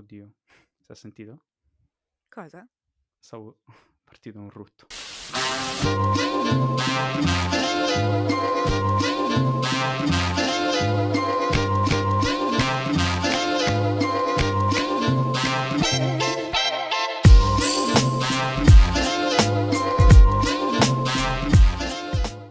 Oddio, si è sentito? Cosa? Stavo partito un rutto.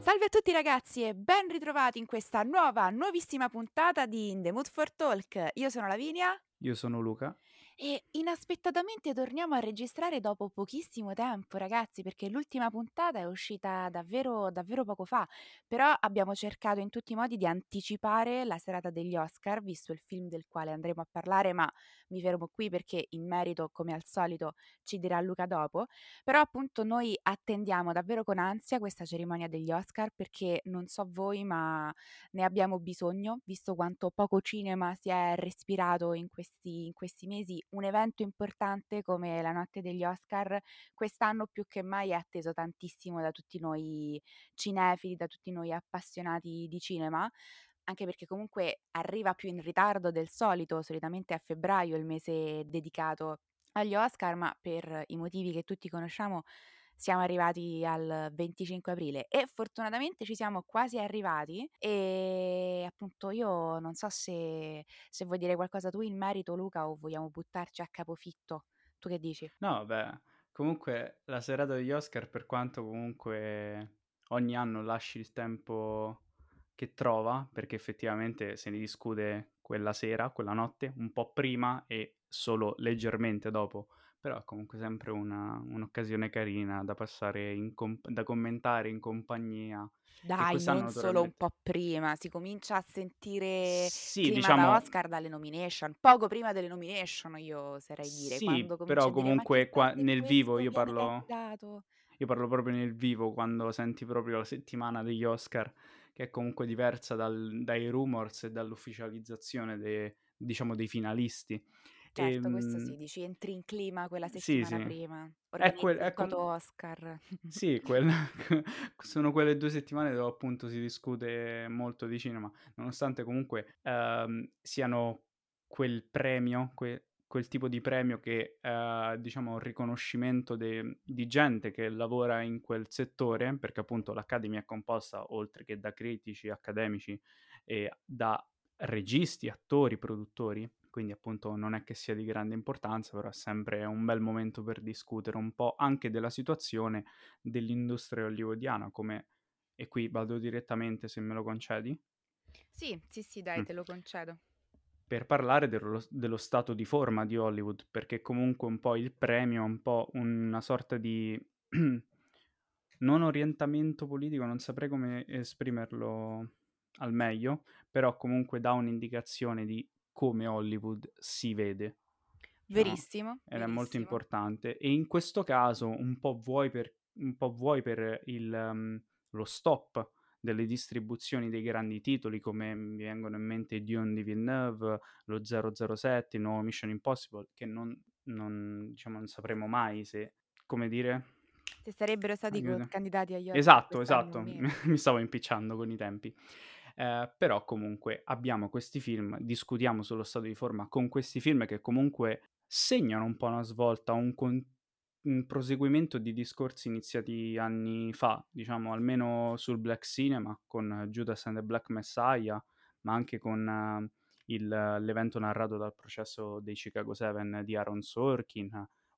Salve a tutti ragazzi e ben ritrovati in questa nuova, nuovissima puntata di In the Mood for Talk. Io sono Lavinia Io sono Luca. E inaspettatamente torniamo a registrare dopo pochissimo tempo, ragazzi, perché l'ultima puntata è uscita davvero, davvero poco fa. Però abbiamo cercato in tutti i modi di anticipare la serata degli Oscar, visto il film del quale andremo a parlare, ma mi fermo qui perché in merito, come al solito, ci dirà Luca dopo. Però appunto noi attendiamo davvero con ansia questa cerimonia degli Oscar perché non so voi, ma ne abbiamo bisogno, visto quanto poco cinema si è respirato in questi, in questi mesi. Un evento importante come la notte degli Oscar quest'anno più che mai è atteso tantissimo da tutti noi cinefili, da tutti noi appassionati di cinema. Anche perché comunque arriva più in ritardo del solito, solitamente a febbraio il mese dedicato agli Oscar, ma per i motivi che tutti conosciamo siamo arrivati al 25 aprile e fortunatamente ci siamo quasi arrivati e appunto io non so se, se vuoi dire qualcosa tu in merito Luca o vogliamo buttarci a capofitto. Tu che dici? No, vabbè, comunque la serata degli Oscar, per quanto comunque ogni anno lasci il tempo che trova, perché effettivamente se ne discute quella sera, quella notte, un po' prima e solo leggermente dopo, però è comunque sempre una, un'occasione carina da passare, in comp- da commentare in compagnia. Dai, non solo un po' prima, si comincia a sentire Sì, clima da diciamo, Oscar dalle nomination, poco prima delle nomination io oserei dire, sì, però a dire comunque qua, nel vivo io parlo... Io parlo proprio nel vivo quando senti proprio la settimana degli Oscar, che è comunque diversa dal- dai rumors e dall'ufficializzazione de- diciamo, dei finalisti. Certo, questo sì, Ehm, dici entri in clima quella sì, settimana sì, prima, è, organizzi quel- il è com- toto Oscar. sì, quel- sono quelle due settimane dove appunto si discute molto di cinema, nonostante comunque ehm, siano quel premio, que- quel tipo di premio che è diciamo un riconoscimento de- di gente che lavora in quel settore, perché appunto l'Academy è composta oltre che da critici, accademici e da registi, attori, produttori, quindi appunto non è che sia di grande importanza, però è sempre un bel momento per discutere un po' anche della situazione dell'industria hollywoodiana, come... E qui vado direttamente se me lo concedi. Sì, sì, sì, dai, Mm. te lo concedo. Per parlare dello, dello stato di forma di Hollywood, perché comunque un po' il premio è un po' una sorta di non orientamento politico, non saprei come esprimerlo al meglio, però comunque dà un'indicazione di come Hollywood si vede. diciamo, Verissimo, ed è molto verissimo. importante. E in questo caso un po' vuoi per, un po' vuoi per il, um, lo stop delle distribuzioni dei grandi titoli come mi vengono in mente Dune di Villeneuve, lo 007, il nuovo Mission Impossible, che non, non, diciamo, non sapremo mai se, come dire... Se sarebbero stati Aiuto. candidati agli Oscar Esatto, esatto, mi stavo impicciando con i tempi. Eh, però comunque abbiamo questi film, discutiamo sullo stato di forma con questi film che comunque segnano un po' una svolta, un, con- un proseguimento di discorsi iniziati anni fa, diciamo almeno sul black cinema con Judas and the Black Messiah, ma anche con eh, il- l'evento narrato dal processo dei Chicago 7 di Aaron Sorkin,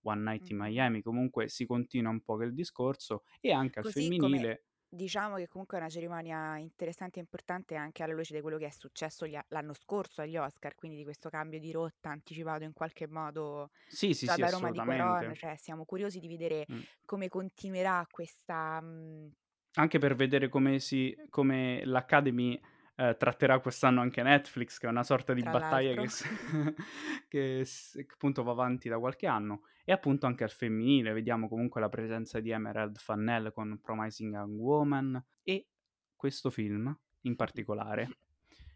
One Night in. Miami, comunque si continua un po' quel discorso e anche al Così femminile diciamo che comunque è una cerimonia interessante e importante anche alla luce di quello che è successo a- l'anno scorso agli Oscar, quindi di questo cambio di rotta anticipato in qualche modo Sì, sì, già sì, da Roma di assolutamente. cioè siamo curiosi di vedere Mm. come continuerà questa... mm, Anche per vedere come, si, come l'Academy eh, tratterà quest'anno anche Netflix, che è una sorta di tra battaglia che, che appunto va avanti da qualche anno. E appunto anche al femminile, vediamo comunque la presenza di Emerald Fannell con Promising Young Woman e questo film in particolare,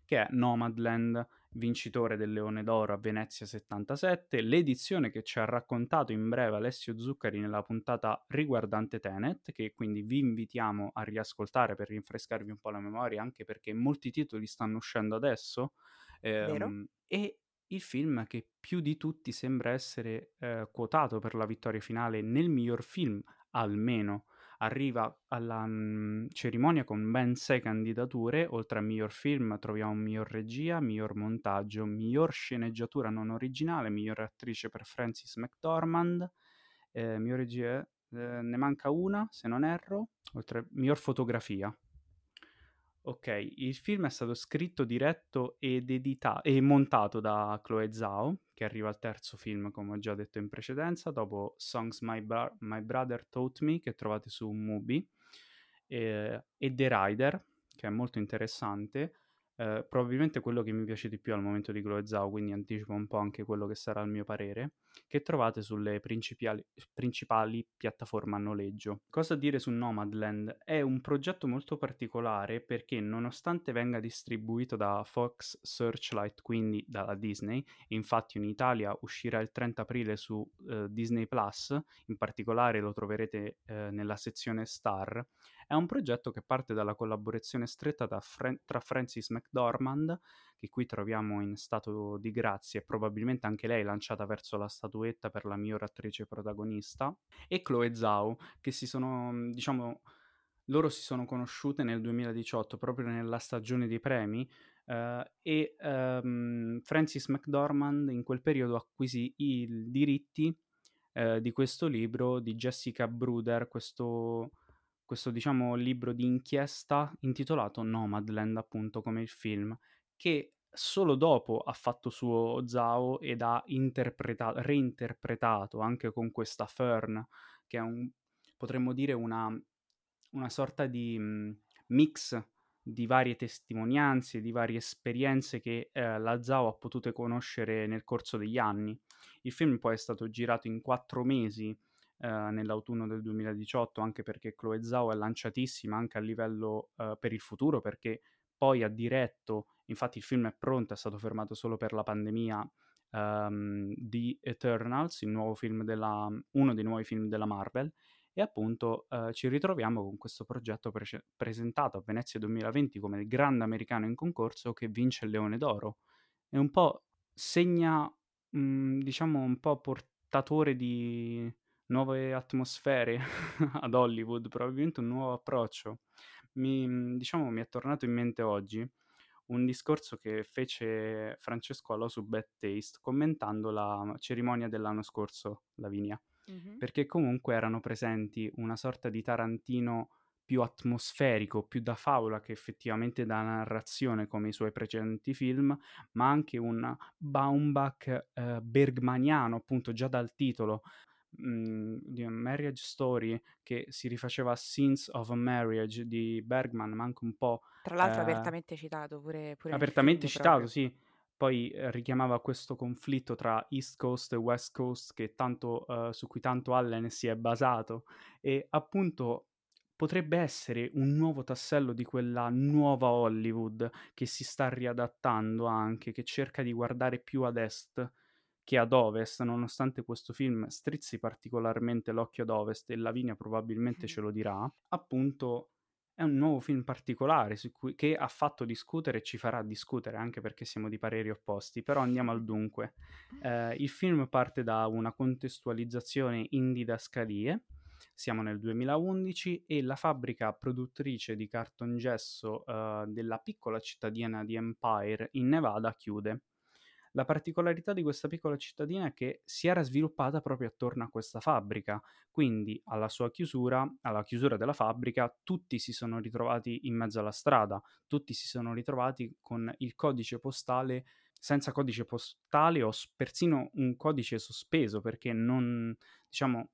che è Nomadland, vincitore del Leone d'Oro a Venezia 77, l'edizione che ci ha raccontato in breve Alessio Zuccari nella puntata riguardante Tenet, che quindi vi invitiamo a riascoltare per rinfrescarvi un po' la memoria, anche perché molti titoli stanno uscendo adesso, ehm, e il film che più di tutti sembra essere, ehm, quotato per la vittoria finale nel miglior film, almeno. Arriva alla, mhmm, cerimonia con ben 6 candidature, oltre a miglior film troviamo miglior regia, miglior montaggio, miglior sceneggiatura non originale, miglior attrice per Frances McDormand, ehm, miglior regia ehm, ne manca una se non erro, oltre miglior fotografia. Ok, il film è stato scritto, diretto ed edita- e montato da Chloe Zhao, che arriva al terzo film, come ho già detto in precedenza, dopo Songs My, Bra- My Brother Taught Me, che trovate su Mubi, e, e The Rider, che è molto interessante, eh, probabilmente quello che mi piace di più al momento di Chloe Zhao, quindi anticipo un po' anche quello che sarà il mio parere, che trovate sulle principali, piattaforme a noleggio. Cosa dire su Nomadland? È un progetto molto particolare perché nonostante venga distribuito da Fox Searchlight, quindi dalla Disney, infatti in Italia uscirà il 30 aprile su eh, Disney Plus, in particolare lo troverete eh, nella sezione Star, è un progetto che parte dalla collaborazione stretta Fran- tra Francis McDormand, che qui troviamo in stato di grazia e probabilmente anche lei lanciata verso la statuetta per la miglior attrice protagonista, e Chloe Zhao, che si sono, diciamo, loro si sono conosciute nel 2018, proprio nella stagione dei premi, Uh, e um, Francis McDormand in quel periodo acquisì i diritti uh, di questo libro di Jessica Bruder, questo questo diciamo libro di inchiesta intitolato Nomadland, appunto come il film, che solo dopo ha fatto suo Zhao ed ha interpretato, reinterpretato anche con questa Fern, che è un, potremmo dire una, una sorta di mh, mix di varie testimonianze, di varie esperienze che eh, la Zhao ha potuto conoscere nel corso degli anni. Il film poi è stato girato in quattro mesi eh, nell'autunno del 2018, anche perché Chloe Zhao è lanciatissima anche a livello eh, per il futuro, perché poi ha diretto, infatti il film è pronto, è stato fermato solo per la pandemia, um, di Eternals, della, uno dei nuovi film della Marvel, e appunto uh, ci ritroviamo con questo progetto pre- presentato a Venezia 2020 come il grande americano in concorso che vince il Leone d'Oro. E un po' segna, mh, mm, diciamo, un po' portatore di nuove atmosfere ad Hollywood, probabilmente un nuovo approccio. Mi, diciamo, mi è tornato in mente oggi un discorso che fece Francesco Alò su Bad Taste commentando la cerimonia dell'anno scorso, Lavinia, mm-hmm. perché comunque erano presenti una sorta di Tarantino più atmosferico, più da favola che effettivamente da narrazione come i suoi precedenti film, ma anche un Baumbach eh, bergmaniano, appunto già dal titolo, mh, di un Marriage Story che si rifaceva a Scenes of a Marriage di Bergman, ma anche un po'... Tra l'altro eh, apertamente citato pure, pure Apertamente citato, proprio. sì. Poi eh, richiamava questo conflitto tra East Coast e West Coast tanto, uh, su cui tanto Allen si è basato e appunto potrebbe essere un nuovo tassello di quella nuova Hollywood che si sta riadattando anche, che cerca di guardare più ad est che ad ovest, nonostante questo film strizzi particolarmente l'occhio ad ovest e Lavinia probabilmente ce lo dirà, appunto è un nuovo film particolare cui, che ha fatto discutere e ci farà discutere anche perché siamo di pareri opposti, però andiamo al dunque. Eh, il film parte da una contestualizzazione in didascalie, siamo nel 2011 e la fabbrica produttrice di cartongesso eh, della piccola cittadina di Empire in Nevada chiude. La particolarità di questa piccola cittadina è che si era sviluppata proprio attorno a questa fabbrica, quindi alla sua chiusura, alla chiusura della fabbrica, tutti si sono ritrovati in mezzo alla strada, tutti si sono ritrovati con il codice postale senza codice postale o persino un codice sospeso perché non, diciamo,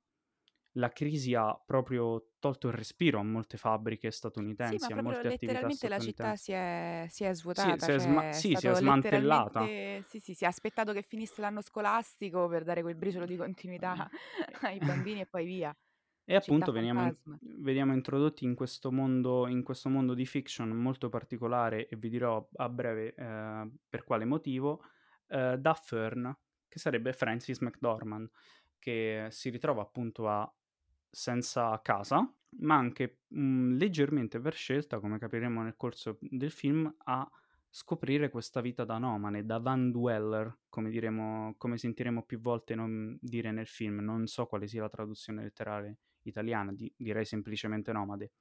la crisi ha proprio tolto il respiro a molte fabbriche statunitensi, sì, a molte attività letteralmente la città si è, si è svuotata. Sì, si è, sma- cioè, sì, si è smantellata. Sì, sì, si è aspettato che finisse l'anno scolastico per dare quel briciolo di continuità ai bambini e poi via. E appunto veniamo, veniamo, introdotti in questo, mondo, in questo mondo di fiction molto particolare e vi dirò a breve eh, per quale motivo, eh, da Fern, che sarebbe Francis McDormand, che si ritrova appunto a senza casa, ma anche mh, leggermente per scelta, come capiremo nel corso del film, a scoprire questa vita da nomade, da van dweller, come diremo come sentiremo più volte dire nel film, non so quale sia la traduzione letterale italiana, di direi semplicemente nomade.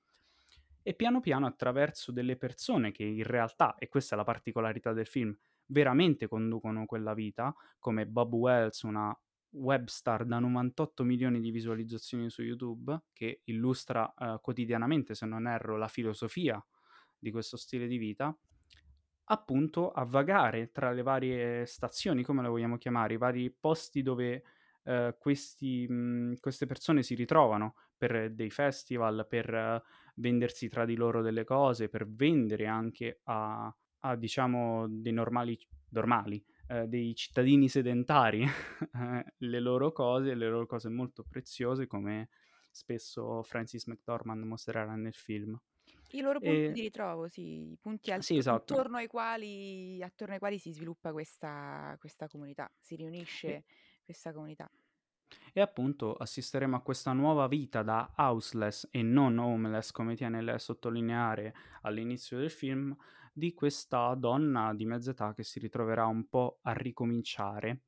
E piano piano attraverso delle persone che in realtà, e questa è la particolarità del film, veramente conducono quella vita, come Bob Wells, una webstar da 98 milioni di visualizzazioni su YouTube, che illustra eh, quotidianamente, se non erro, la filosofia di questo stile di vita, appunto a vagare tra le varie stazioni, come le vogliamo chiamare, i vari posti dove eh, questi, mh, queste persone si ritrovano per dei festival, per uh, vendersi tra di loro delle cose, per vendere anche a, a diciamo, dei normali, normali eh, dei cittadini sedentari le loro cose, le loro cose molto preziose, come spesso Francis McDormand mostrerà nel film. I loro punti e... di ritrovo, sì, i punti al... sì, esatto. attorno, ai quali, attorno ai quali si sviluppa questa, questa comunità, si riunisce e... questa comunità. E appunto assisteremo a questa nuova vita da houseless e non homeless, come tiene lei a sottolineare all'inizio del film, di questa donna di mezza età che si ritroverà un po' a ricominciare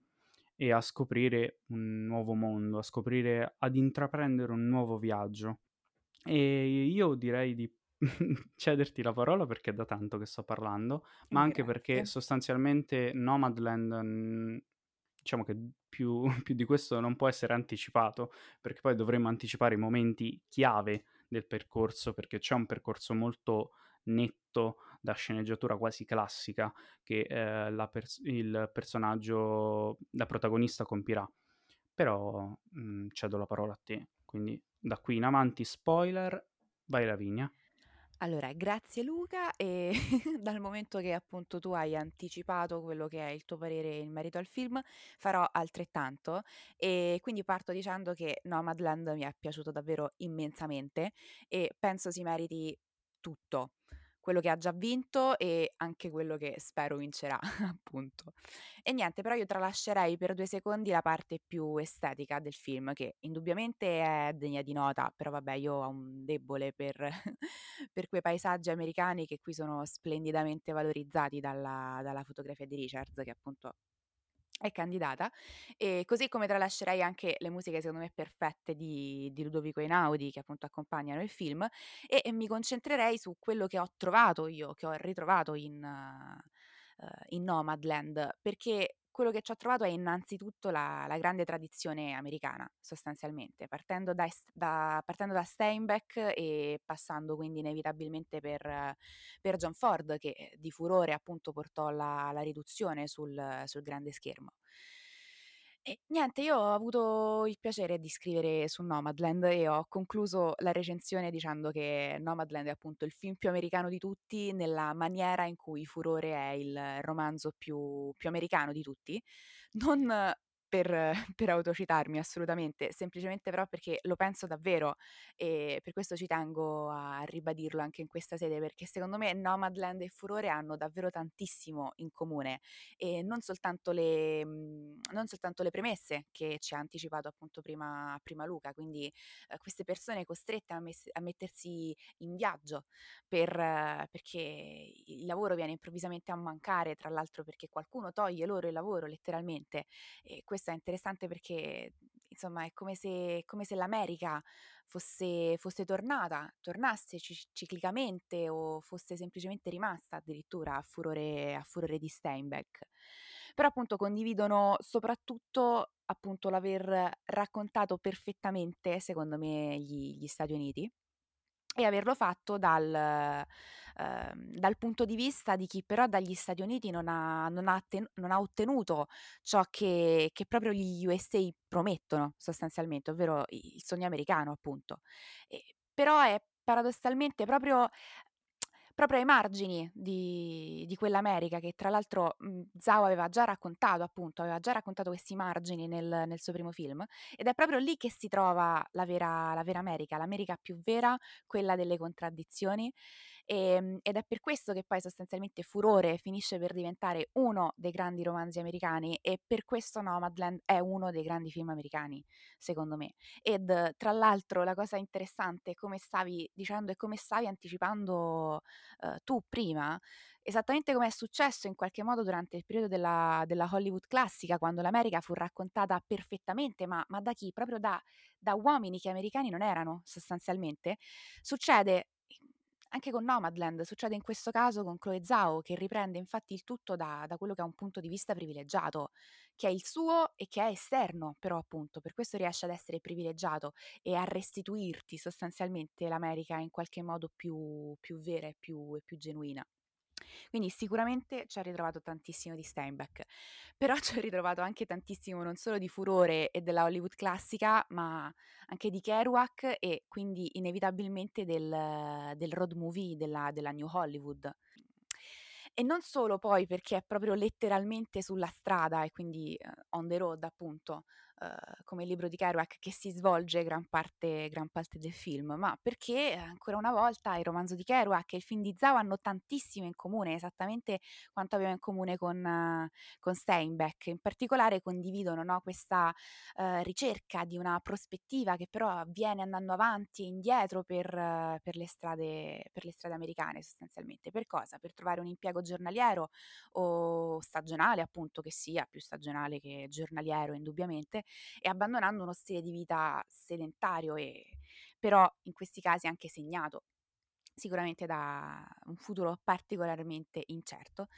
e a scoprire un nuovo mondo, a scoprire, ad intraprendere un nuovo viaggio. E io direi di cederti la parola perché è da tanto che sto parlando, ma anche perché sostanzialmente Nomadland, diciamo che più, più, di questo non può essere anticipato, perché poi dovremmo anticipare i momenti chiave del percorso, perché c'è un percorso molto netto da sceneggiatura quasi classica che eh, pers- il personaggio, la protagonista compirà. Però mh, mm, cedo la parola a te, quindi da qui in avanti spoiler, vai Lavinia. Allora, grazie Luca e dal momento che appunto tu hai anticipato quello che è il tuo parere in merito al film, farò altrettanto e quindi parto dicendo che Nomadland mi è piaciuto davvero immensamente e penso si meriti tutto quello che ha già vinto e anche quello che spero vincerà, appunto. E niente, però io tralascerei per due secondi la parte più estetica del film, che indubbiamente è degna di nota, però vabbè, io ho un debole per, per quei paesaggi americani che qui sono splendidamente valorizzati dalla, dalla fotografia di Richards, che appunto è candidata, e così come tralascerei anche le musiche secondo me perfette di, di Ludovico Einaudi che appunto accompagnano il film e, e, mi concentrerei su quello che ho trovato io, che ho ritrovato in, uh, in Nomadland, perché quello che ci ho trovato è innanzitutto la, la grande tradizione americana, sostanzialmente, partendo da, da, partendo da, Steinbeck e passando quindi inevitabilmente per, per, John Ford, che di furore appunto portò la, la riduzione sul, sul grande schermo. E niente, io ho avuto il piacere di scrivere su Nomadland e ho concluso la recensione dicendo che Nomadland è appunto il film più americano di tutti nella maniera in cui Furore è il romanzo più, più americano di tutti. Non per, per autocitarmi assolutamente, semplicemente però perché lo penso davvero e per questo ci tengo a ribadirlo anche in questa sede perché secondo me Nomadland e Furore hanno davvero tantissimo in comune e non soltanto le, mhmm, non soltanto le premesse che ci ha anticipato appunto prima, prima Luca, quindi eh, queste persone costrette a, mess- a mettersi in viaggio per, perché il lavoro viene improvvisamente a mancare, tra l'altro perché qualcuno toglie loro il lavoro letteralmente e questo questo è interessante perché insomma è come se, come se l'America fosse, fosse, tornata, tornasse ciclicamente o fosse semplicemente rimasta addirittura a furore, a furore di Steinbeck. Però appunto condividono soprattutto appunto l'aver raccontato perfettamente, secondo me, gli, gli Stati Uniti e averlo fatto dal, eh, dal, punto di vista di chi però dagli Stati Uniti non ha, non ha, ten- non ha ottenuto ciò che, che, proprio gli USA promettono sostanzialmente, ovvero il sogno americano appunto. E, però è paradossalmente proprio proprio ai margini di, di quell'America che tra l'altro mh, Zhao aveva già raccontato, appunto, aveva già raccontato questi margini nel, nel, suo primo film ed è proprio lì che si trova la vera, la vera America, l'America più vera, quella delle contraddizioni Ehm, ed è per questo che poi sostanzialmente Furore finisce per diventare uno dei grandi romanzi americani e per questo Nomadland è uno dei grandi film americani, secondo me. Ed tra l'altro la cosa interessante, come stavi dicendo e come stavi anticipando uh, tu prima, esattamente come è successo in qualche modo durante il periodo della, della Hollywood classica, quando l'America fu raccontata perfettamente, ma, ma da chi? Proprio da, da uomini che americani non erano sostanzialmente, succede anche con Nomadland, succede in questo caso con Chloe Zhao, che riprende infatti il tutto da, da quello che è un punto di vista privilegiato, che è il suo e che è esterno, però appunto per questo riesce ad essere privilegiato e a restituirti sostanzialmente l'America in qualche modo più, più vera e più, e più genuina. Quindi sicuramente ci ha ritrovato tantissimo di Steinbeck, però ci ha ritrovato anche tantissimo non solo di Furore e della Hollywood classica, ma anche di Kerouac e quindi inevitabilmente del, del road movie della, della New Hollywood. E non solo poi perché è proprio letteralmente sulla strada e quindi uh, on the road appunto, uh, come il libro di Kerouac che si svolge gran parte, gran parte del film, ma perché ancora una volta il romanzo di Kerouac e il film di Zhao hanno tantissimo in comune, esattamente quanto abbiamo in comune con, uh, con Steinbeck. In particolare condividono no, questa ricerca di una prospettiva che però avviene andando avanti e indietro per, per, le strade, per le strade americane sostanzialmente. Per cosa? Per trovare un impiego giornaliero o stagionale, appunto che sia più stagionale che giornaliero indubbiamente, e abbandonando uno stile di vita sedentario e però in questi casi anche segnato sicuramente da un futuro particolarmente incerto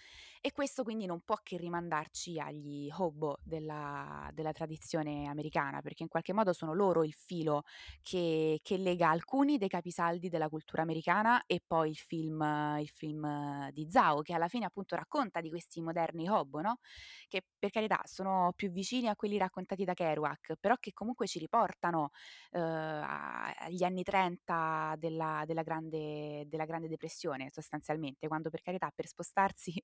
e questo quindi non può che rimandarci agli hobo della, della tradizione americana perché in qualche modo sono loro il filo che, che, lega alcuni dei capisaldi della cultura americana e poi il film, il film di Zhao che alla fine appunto racconta di questi moderni hobo no? che per carità sono più vicini a quelli raccontati da Kerouac però che comunque ci riportano eh, agli anni 30 della, della grande della Grande Depressione sostanzialmente, quando per carità per spostarsi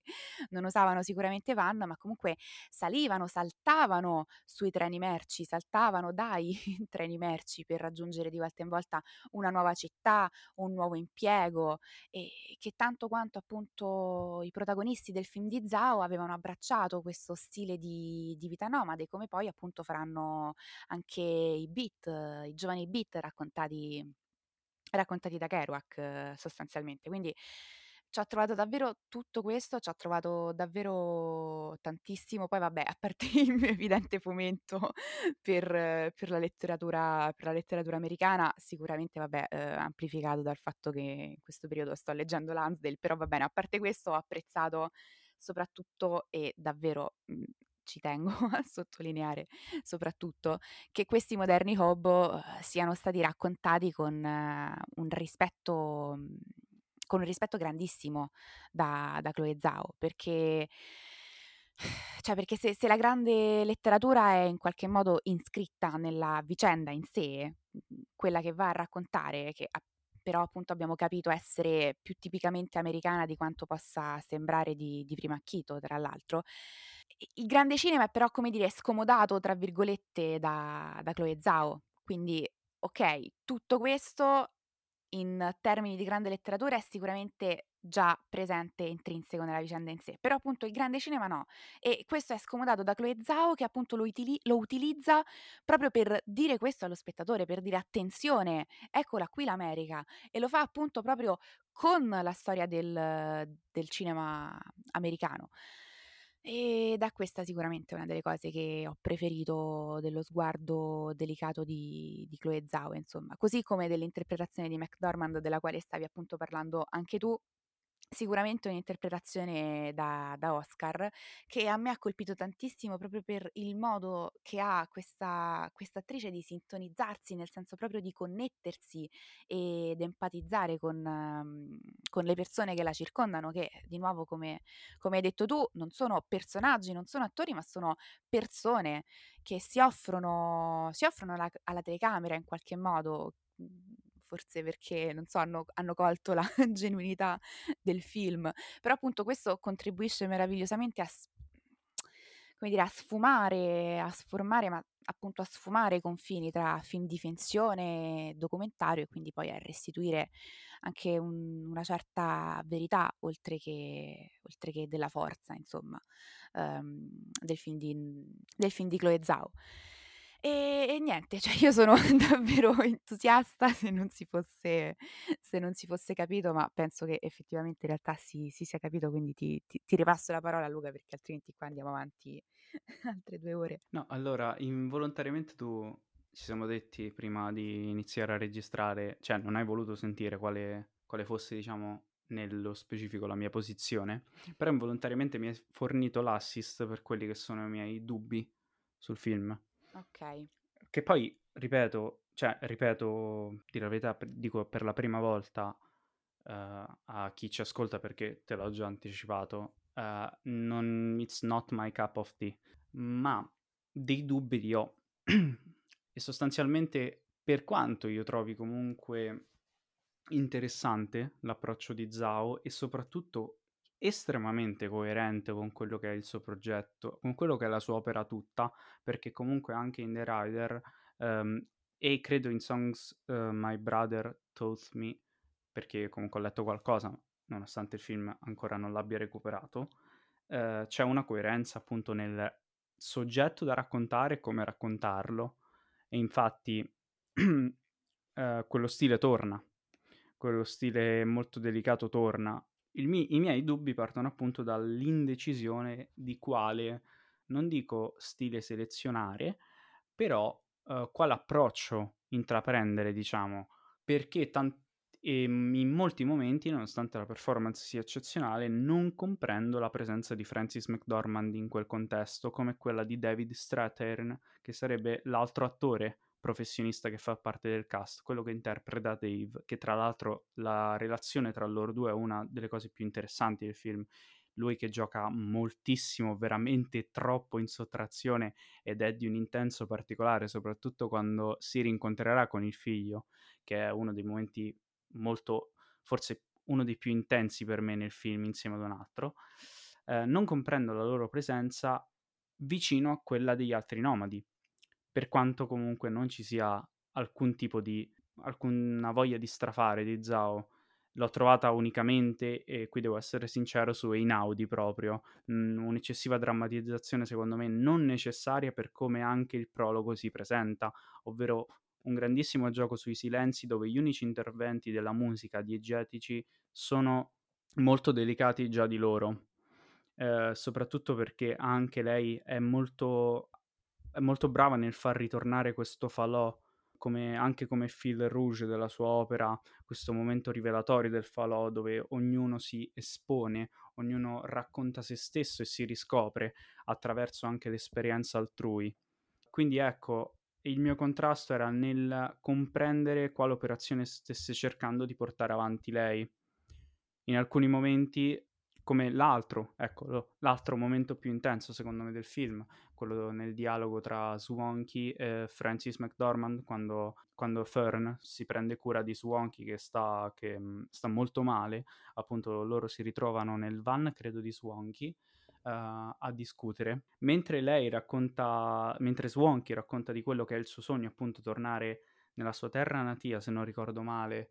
non usavano sicuramente van, ma comunque salivano, saltavano sui treni merci, saltavano dai treni merci per raggiungere di volta in volta una nuova città, un nuovo impiego e che tanto quanto appunto i protagonisti del film di Zhao avevano abbracciato questo stile di, di vita nomade, come poi appunto faranno anche i beat, i giovani beat raccontati raccontati da Kerouac sostanzialmente. Quindi ci ha trovato davvero tutto questo, ci ha trovato davvero tantissimo. Poi vabbè, a parte il mio evidente fomento per, per, la, letteratura, per la letteratura americana, sicuramente vabbè, eh, amplificato dal fatto che in questo periodo sto leggendo Lansdale, però va bene, a parte questo ho apprezzato soprattutto e davvero mh, ci tengo a sottolineare soprattutto che questi moderni hobo uh, siano stati raccontati con uh, un rispetto con un rispetto grandissimo da, da Chloe Zhao perché cioè perché se, se, la grande letteratura è in qualche modo iscritta nella vicenda in sé, quella che va a raccontare, che però appunto abbiamo capito essere più tipicamente americana di quanto possa sembrare di, di primo acchito, tra l'altro, il grande cinema è però, come dire, scomodato, tra virgolette, da, da Chloe Zhao. Quindi, ok, tutto questo in termini di grande letteratura è sicuramente già presente intrinseco nella vicenda in sé, però appunto il grande cinema no e questo è scomodato da Chloe Zhao che appunto lo, utili- lo utilizza proprio per dire questo allo spettatore, per dire attenzione, eccola qui l'America e lo fa appunto proprio con la storia del, del cinema americano. E da questa sicuramente una delle cose che ho preferito dello sguardo delicato di, di Chloe Zhao, insomma, così come dell'interpretazione di McDormand della quale stavi appunto parlando anche tu, Sicuramente un'interpretazione da, da, Oscar che a me ha colpito tantissimo proprio per il modo che ha questa attrice di sintonizzarsi, nel senso proprio di connettersi ed empatizzare con, um, con le persone che la circondano, che di nuovo, come, come, hai detto tu, non sono personaggi, non sono attori, ma sono persone che si offrono, si offrono alla, alla telecamera in qualche modo forse perché, non so, hanno, hanno colto la genuinità del film, però appunto questo contribuisce meravigliosamente a come dire, a sfumare a sformare, ma appunto a sfumare i confini tra film di finzione e documentario e quindi poi a restituire anche un una certa verità oltre che oltre che della forza insomma, uhm, del film di del film di Chloe Zhao. E e niente, cioè io sono davvero entusiasta se non si fosse se non si fosse capito, ma penso che effettivamente in realtà si si sia capito, quindi ti ti ti ripasso la parola Luca, perché altrimenti qua andiamo avanti altre 2 ore. No, allora involontariamente tu ci siamo detti prima di iniziare a registrare cioè non hai voluto sentire quale quale fosse, diciamo, nello specifico la mia posizione, però involontariamente mi hai fornito l'assist per quelli che sono i miei dubbi sul film. Okay. Che poi, ripeto, cioè ripeto, dir la verità, dico per la prima volta, uhm, a chi ci ascolta perché te l'ho già anticipato, uhm, non it's not my cup of tea, ma dei dubbi li ho. E sostanzialmente, per quanto io trovi comunque interessante l'approccio di Zhao e soprattutto estremamente coerente con quello che è il suo progetto, con quello che è la sua opera tutta, perché comunque anche in The Rider, uhm, e credo in Songs, uhm, My Brother Taught Me, perché comunque ho letto qualcosa, nonostante il film ancora non l'abbia recuperato, uhm, c'è una coerenza appunto nel soggetto da raccontare e come raccontarlo. E infatti, uhm, quello stile torna, quello stile molto delicato torna. Il mi i miei dubbi partono appunto dall'indecisione di quale, non dico stile selezionare, però, uhm, quale approccio intraprendere diciamo, perché tan ehm, in molti momenti, nonostante la performance sia eccezionale, non comprendo la presenza di Frances McDormand in quel contesto, come quella di David Strathairn, che sarebbe l'altro attore professionista che fa parte del cast, quello che interpreta Dave, che tra l'altro la relazione tra loro 2 è una delle cose più interessanti del film. Lui che gioca moltissimo, veramente troppo in sottrazione ed è di un intenso particolare, soprattutto quando si rincontrerà con il figlio, che è uno dei momenti molto forse uno dei più intensi per me nel film insieme ad un altro. Ehm, non comprendo la loro presenza vicino a quella degli altri nomadi, per quanto comunque non ci sia alcun tipo di alcuna voglia di strafare di Zhao. L'ho trovata unicamente, e qui devo essere sincero, su Einaudi proprio. Mhmm, un'eccessiva drammatizzazione secondo me non necessaria per come anche il prologo si presenta, ovvero un grandissimo gioco sui silenzi dove gli unici interventi della musica diegetici sono molto delicati già di loro. Ehm, soprattutto perché anche lei è molto è molto brava nel far ritornare questo falò, come anche come fil rouge della sua opera, questo momento rivelatorio del falò dove ognuno si espone, ognuno racconta se stesso e si riscopre attraverso anche l'esperienza altrui. Quindi ecco, il mio contrasto era nel comprendere quale operazione stesse cercando di portare avanti lei. In alcuni momenti, come l'altro, ecco, l'altro momento più intenso secondo me del film, quello nel dialogo tra Swanky e Frances McDormand quando quando Fern si prende cura di Swanky che sta che, mhmm, sta molto male, appunto loro si ritrovano nel van, credo di Swanky, uhm, a discutere, mentre lei racconta mentre Swanky racconta di quello che è il suo sogno, appunto tornare nella sua terra natia, se non ricordo male,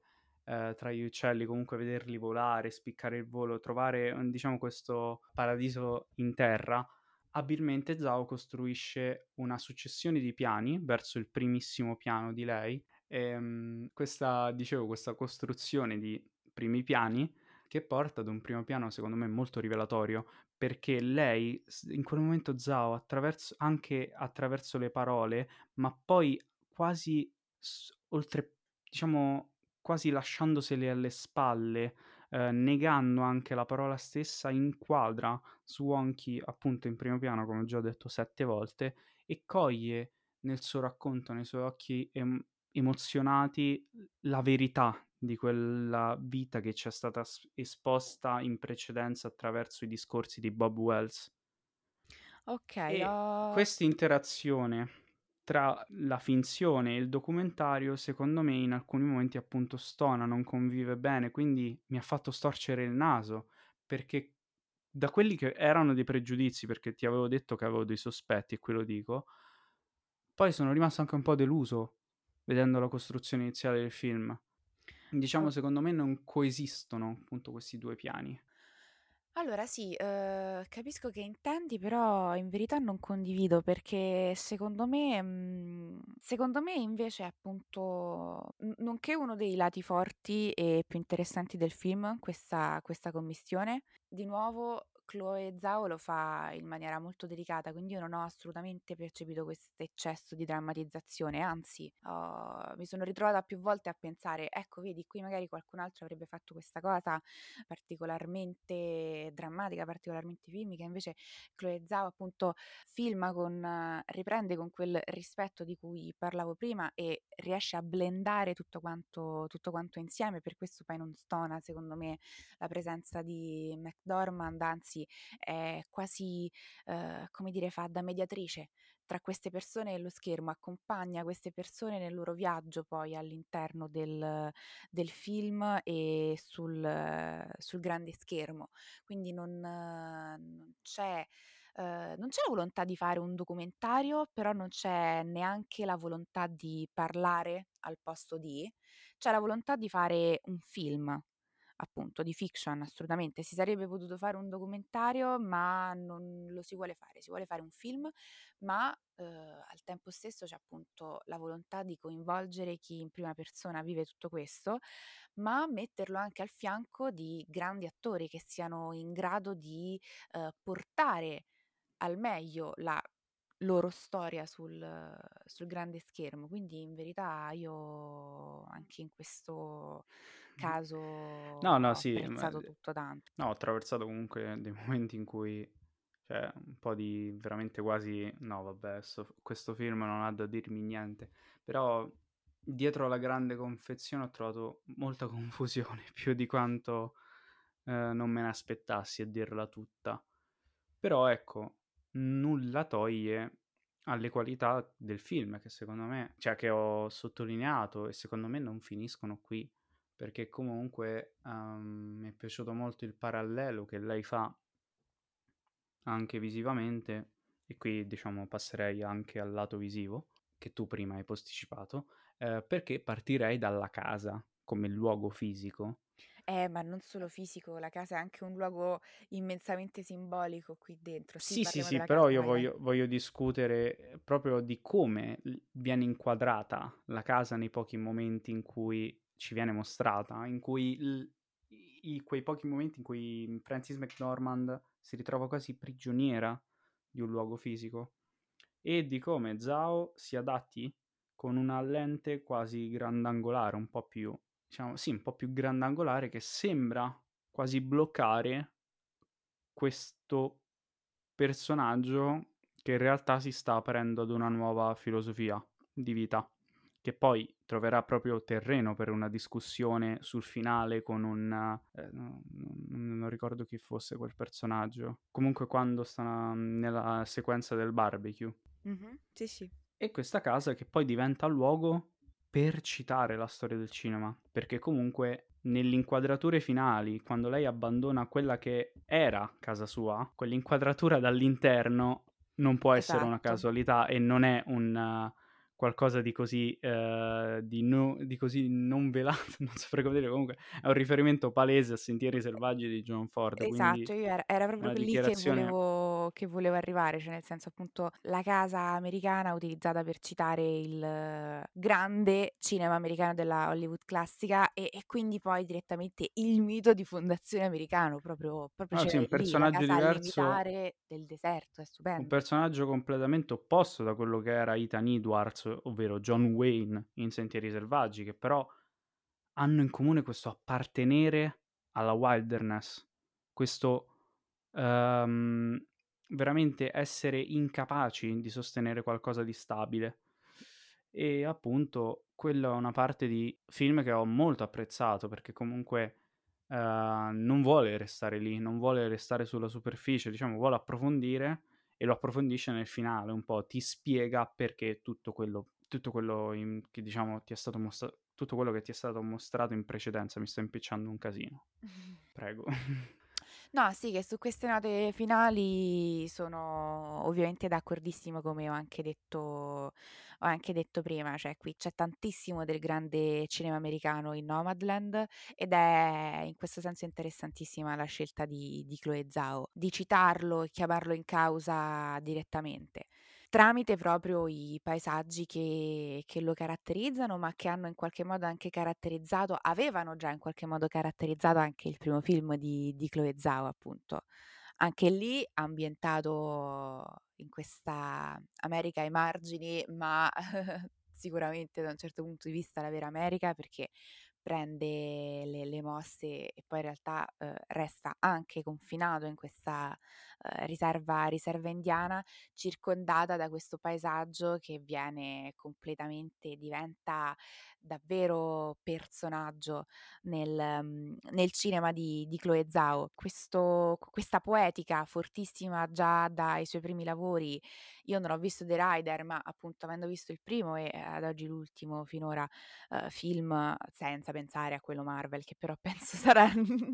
ehm, tra gli uccelli, comunque vederli volare, spiccare il volo, trovare, diciamo questo paradiso in terra, abilmente Zhao costruisce una successione di piani verso il primissimo piano di lei, ehm, questa dicevo, questa costruzione di primi piani che porta ad un primo piano secondo me molto rivelatorio, perché lei in quel momento Zhao attraverso anche attraverso le parole, ma poi quasi oltre diciamo quasi lasciandosele alle spalle, ehm, negando anche la parola stessa, inquadra Swanky appunto in primo piano, come ho già detto 7 volte, e coglie nel suo racconto, nei suoi occhi em emozionati, la verità di quella vita che ci è stata esposta in precedenza attraverso i discorsi di Bob Wells. Okay, E ho quest'interazione tra la finzione e il documentario, secondo me in alcuni momenti appunto stona, non convive bene, quindi mi ha fatto storcere il naso, perché da quelli che erano dei pregiudizi, perché ti avevo detto che avevo dei sospetti e qui lo dico, poi sono rimasto anche un po' deluso vedendo la costruzione iniziale del film. Diciamo, Oh. secondo me non coesistono appunto questi due piani. Allora sì, uhm, capisco che intendi, però in verità non condivido perché secondo me mhmm, secondo me invece appunto n nonché uno dei lati forti e più interessanti del film questa questa commistione, di nuovo Chloe Zhao lo fa in maniera molto delicata, quindi io non ho assolutamente percepito quest'eccesso di drammatizzazione, anzi ho mi sono ritrovata più volte a pensare: "Ecco vedi qui magari qualcun altro avrebbe fatto questa cosa particolarmente drammatica, particolarmente filmica, invece Chloe Zhao appunto filma con riprende con quel rispetto di cui parlavo prima e riesce a blendare tutto quanto tutto quanto insieme, per questo poi non stona secondo me la presenza di McDormand, anzi è quasi, uhm, come dire, fa da mediatrice tra queste persone e lo schermo, accompagna queste persone nel loro viaggio poi all'interno del del film e sul sul grande schermo. Quindi non non c'è uhm, non c'è la volontà di fare un documentario, però non c'è neanche la volontà di parlare al posto di, c'è la volontà di fare un film, appunto, di fiction assolutamente. Si sarebbe potuto fare un documentario, ma non lo si vuole fare. Si vuole fare un film, ma, uhm, al tempo stesso c'è appunto la volontà di coinvolgere chi in prima persona vive tutto questo, ma metterlo anche al fianco di grandi attori che siano in grado di, uhm, portare al meglio la loro storia sul sul grande schermo. Quindi in verità io anche in questo caso No, no, ho sì, ma apprezzato tutto tanto. no, ho attraversato comunque dei momenti in cui cioè un po' di veramente quasi no vabbè, sto questo film non ha da dirmi niente, però dietro alla grande confezione ho trovato molta confusione, più di quanto, ehm, non me ne aspettassi a dirla tutta. Però ecco, nulla toglie alle qualità del film che secondo me cioè che ho sottolineato e secondo me non finiscono qui, perché comunque, uhm, mi è piaciuto molto il parallelo che lei fa anche visivamente, e qui diciamo passerei anche al lato visivo, che tu prima hai posticipato, ehm, perché partirei dalla casa come luogo fisico. Eh, ma non solo fisico, la casa è anche un luogo immensamente simbolico qui dentro. Sì, Sì, sì, parliamo sì, della però casa, io vai, vai. voglio voglio discutere, ehm, proprio di come l viene inquadrata la casa nei pochi momenti in cui ci viene mostrata, in cui l i quei pochi momenti in cui Frances McDormand si ritrova quasi prigioniera di un luogo fisico, e di come Zhao si adatti con una lente quasi grandangolare, un po' più diciamo sì, un po' più grandangolare che sembra quasi bloccare questo personaggio che in realtà si sta aprendo ad una nuova filosofia di vita, che poi troverà proprio terreno per una discussione sul finale con un no non non ricordo chi fosse quel personaggio. Comunque quando sta nella sequenza del barbecue. Mh-mh. Sì, sì. E questa casa che poi diventa luogo per citare la storia del cinema, perché comunque nelle inquadrature finali, quando lei abbandona quella che era casa sua, quell'inquadratura dall'interno non può essere una Esatto. casualità e non è un qualcosa di così ehm, di no di così non velato, non saprei come dire, comunque è un riferimento palese a Sentieri selvaggi di John Ford, Esatto, io era era proprio lì che dichiarazione volevo che volevo arrivare, cioè nel senso appunto la casa americana utilizzata per citare il grande cinema americano della Hollywood classica e e quindi poi direttamente il mito di fondazione americano, proprio proprio Ah sì, c'è un lì personaggio diverso del deserto, è Un stupendo. personaggio completamente opposto da quello che era Ethan Edwards, ovvero John Wayne in Sentieri selvaggi, che però hanno in comune questo appartenere alla wilderness, questo, ehm, veramente essere incapaci di sostenere qualcosa di stabile. E appunto quello è una parte di film che ho molto apprezzato perché comunque, ehm, non vuole restare lì, non vuole restare sulla superficie, diciamo vuole approfondire e lo approfondisce nel finale un po', ti spiega perché tutto quello tutto quello in che diciamo ti è stato mostra tutto quello che ti è stato mostrato in precedenza. Mi sto impicciando un casino. Prego. No, sì, che su queste note finali sono ovviamente d'accordissimo, come ho anche detto ho anche detto prima, cioè qui c'è tantissimo del grande cinema americano in Nomadland ed è in questo senso interessantissima la scelta di di Chloé Zhao, di citarlo e chiamarlo in causa direttamente, tramite proprio i paesaggi che che lo caratterizzano, ma che hanno in qualche modo anche caratterizzato avevano già in qualche modo caratterizzato anche il primo film di di Chloé Zhao appunto. Anche lì ambientato in questa America ai margini, ma sicuramente da un certo punto di vista la vera America, perché prende le le mosse e poi in realtà, uhm, resta anche confinato in questa, uhm, riserva riserva indiana, circondata da questo paesaggio che viene completamente diventa davvero personaggio nel mhmm, nel cinema di di Chloé Zhao. Questo questa poetica fortissima già dai suoi primi lavori io non ho visto The Rider, ma appunto avendo visto il primo e ad oggi l'ultimo finora, uhm, film, senza pensare a quello Marvel, che però penso sarà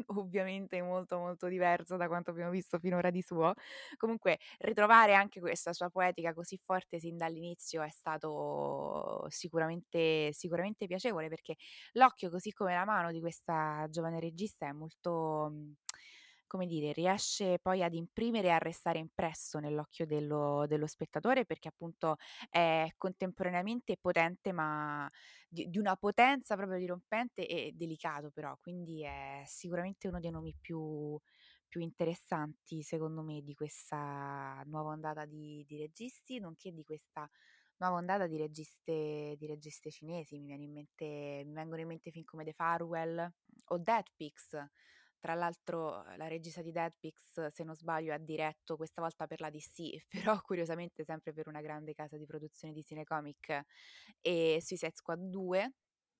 ovviamente molto, molto diverso da quanto abbiamo visto finora di suo, comunque ritrovare anche questa sua poetica così forte sin dall'inizio è stato sicuramente sicuramente piacevole, perché l'occhio, così come la mano di questa giovane regista è molto, come dire, riesce poi ad imprimere e a restare impresso nell'occhio dello dello spettatore, perché appunto è contemporaneamente potente, ma di di una potenza proprio dirompente e delicato però, quindi è sicuramente uno dei nomi più più interessanti secondo me di questa nuova ondata di di registi, nonché di questa nuova ondata di registe di registe cinesi. Mi mente mi vengono in mente film come The Farewell o Dead Pics. Tra l'altro la regista di Dead Pics, se non sbaglio, ha diretto questa volta per la DC, però curiosamente sempre per una grande casa di produzione di cinecomic, ehm, Suicide Squad 2.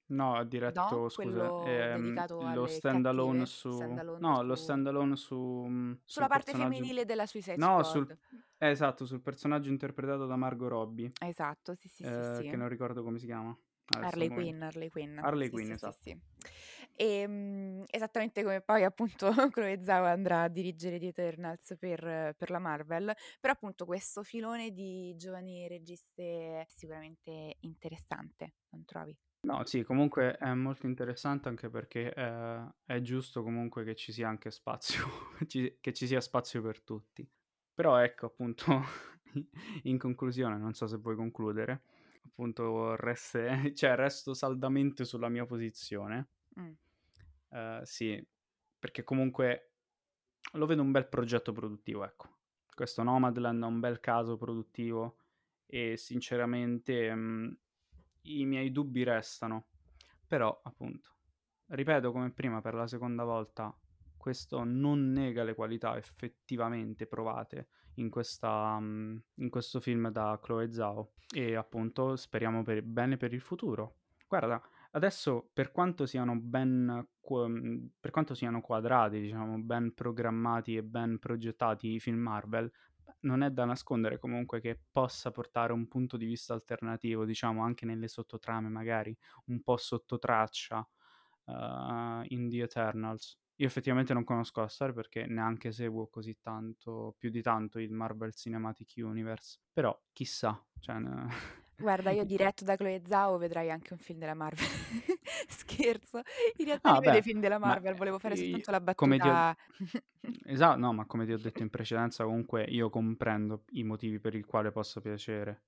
No, ha No? diretto scusa, Quello ehm, lo alle stand alone cattive? su Stand alone no, lo su stand alone su sulla sul parte personaggio femminile della Suicide no, sul Squad. eh, esatto, sul personaggio interpretato da Margot Robbie, Esatto, sì, sì, sì, ehm, che sì. non ricordo come si chiama. Adesso Harley mo' mi Quinn, Harley Quinn. Harley Sì, Quinn, sì, esatto. sì. Ehm, esattamente come poi appunto Chloé Zhao andrà a dirigere The Eternals per per la Marvel, però appunto questo filone di giovani registe è sicuramente interessante, non trovi? No, sì, comunque è molto interessante anche perché, ehm, è giusto comunque che ci sia anche spazio che ci sia spazio per tutti. Però ecco, appunto, in conclusione, non so se vuoi concludere, appunto reste cioè resto saldamente sulla mia posizione. Mh. Ehm, sì, perché comunque lo vedo un bel progetto produttivo, ecco. Questo Nomadland è un bel caso produttivo e sinceramente, mhmm, i miei dubbi restano. Però, appunto, ripeto come prima per la seconda volta, questo non nega le qualità effettivamente provate in questa mhmm, in questo film da Chloé Zhao e appunto speriamo per bene per il futuro. Guarda, adesso per quanto siano ben mhmm, per quanto siano quadrati, diciamo, ben programmati e ben progettati i film Marvel, non è da nascondere comunque che possa portare un punto di vista alternativo, diciamo, anche nelle sottotrame magari, un po' sottotraccia, uhm, in The Eternals. Io effettivamente non conosco la storia perché neanche seguo così tanto più di tanto il Marvel Cinematic Universe, però chissà, cioè n Guarda, io diretto da Chloé Zhao vedrai anche un film della Marvel. Scherzo, in realtà li Ah vedo i film della ma, Marvel, volevo fare soltanto la ti ho battuta. Esa no, ma come ti ho detto in precedenza comunque io comprendo i motivi per il quale possa piacere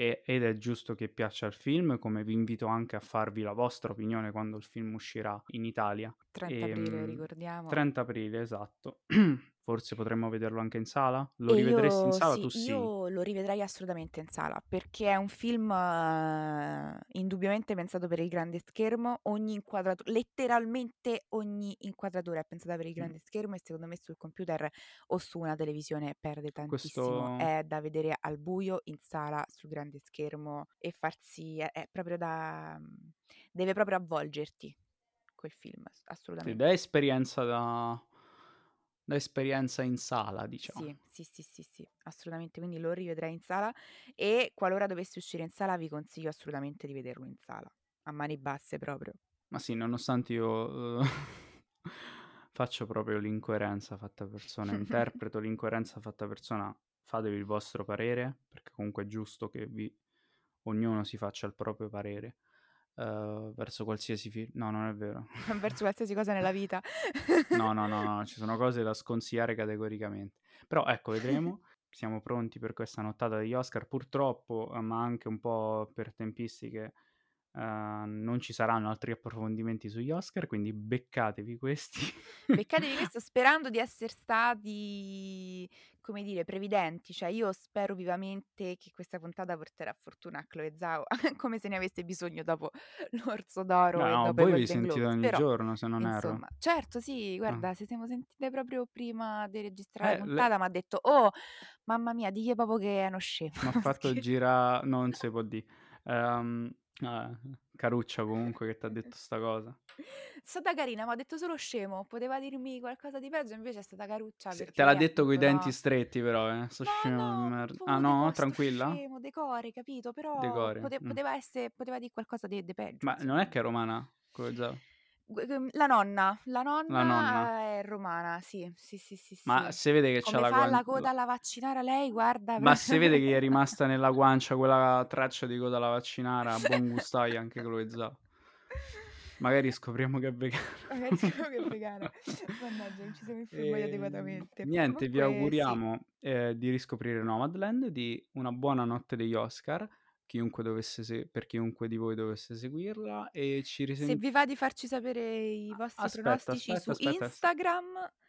e ed è giusto che piaccia il film, come vi invito anche a farvi la vostra opinione quando il film uscirà in Italia. 30 aprile, Ehm, ricordiamo. 30 aprile, esatto. Forse potremmo vederlo anche in sala? Lo E rivedresti in io sala? Tu sì. io lo rivedrei assolutamente in sala, perché è un film indubbiamente pensato per il grande schermo, ogni inquadratu letteralmente ogni inquadratura è pensata per il Mh. grande schermo e secondo me sul computer o su una televisione perde tantissimo. Questo È da vedere al buio, in sala, sul grande schermo e farsi è è proprio da mhmm, deve proprio avvolgerti quel film, ass Sì, assolutamente. da esperienza da da esperienza in sala, diciamo. Sì, sì, sì, sì, sì, assolutamente, quindi lo rivedrei in sala e qualora dovesse uscire in sala vi consiglio assolutamente di vederlo in sala, a mani basse proprio. Ma sì, nonostante io, uhm, Faccio proprio l'incoerenza fatta persona, interpreto l'incoerenza fatta persona. Fatevi il vostro parere, perché comunque è giusto che vi ognuno si faccia il proprio parere, uhm, verso qualsiasi film no, non è vero. Verso qualsiasi cosa nella vita. No, no, no, no, ci sono cose da sconsigliare categoricamente. Però ecco, vedremo. Siamo pronti per questa nottata degli Oscar. Purtroppo, uhm, ma anche un po' per tempistiche, uhm, non ci saranno altri approfondimenti sugli Oscar, quindi beccatevi questi. Beccatevi questo sperando di esser stati, come dire, previdenti. Cioè, io spero vivamente che questa puntata porterà fortuna a Chloe Zhao, come se ne avesse bisogno dopo l'Orso d'Oro No, e dopo voi vi sentite Globes. ogni Però, giorno, se non erro. insomma certo, sì, Ah. guarda, ci siamo sentite proprio prima di registrare Eh, la le puntata, m'ha detto: "Oh, mamma mia, digli proprio che è uno scemo." M'ha fatto Schi gira non si può dì. Ehm, ah, caruccia comunque che t'ha detto 'sta cosa. È stata carina, m'ha detto solo scemo, poteva dirmi qualcosa di peggio, invece è stata caruccia Sì, te l'ha detto coi appunto denti no stretti però, eh, 'sto No, scemo di no, merda. Ah no? tipo: "Sto Tranquilla? scemo", decore, capito, però pote mh. poteva esse poteva dì qualcosa de de peggio, Ma non è insomma. che è romana, Chloe Zhao? Ehm, la nonna, la La nonna. nonna è romana, sì, sì, sì, sì, Ma sì. se vede che c'ha Come la fa guan la coda alla vaccinara lei, guarda Ma se vede che è rimasta nella guancia quella traccia di coda alla vaccinara, buon gustaio anche Chloe Zhao. Magari scopriamo che è vegana. Magari scopriamo che è vegana. Mannaggia, non ci siamo informati Ehm, adeguatamente. niente, vi Comunque sì. auguriamo, ehm, di riscoprire Nomadland, di una buona notte degli Oscar, chiunque dovesse se per chiunque di voi dovesse seguirla e ci Se risen vi va di farci sapere i vostri aspetta, pronostici aspetta, su aspetta, Instagram,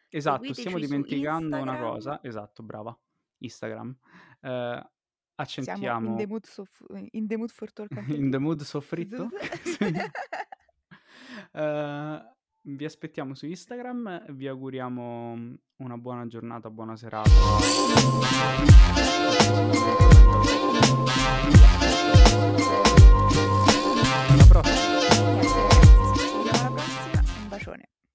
esatto, stiamo dimenticando una cosa esatto, brava, Instagram. Ehm, Siamo in the mood sof in the mood for talk In the mood soffritto? Ehm, vi aspettiamo su Instagram, vi auguriamo una buona giornata, buona serata. Yeah.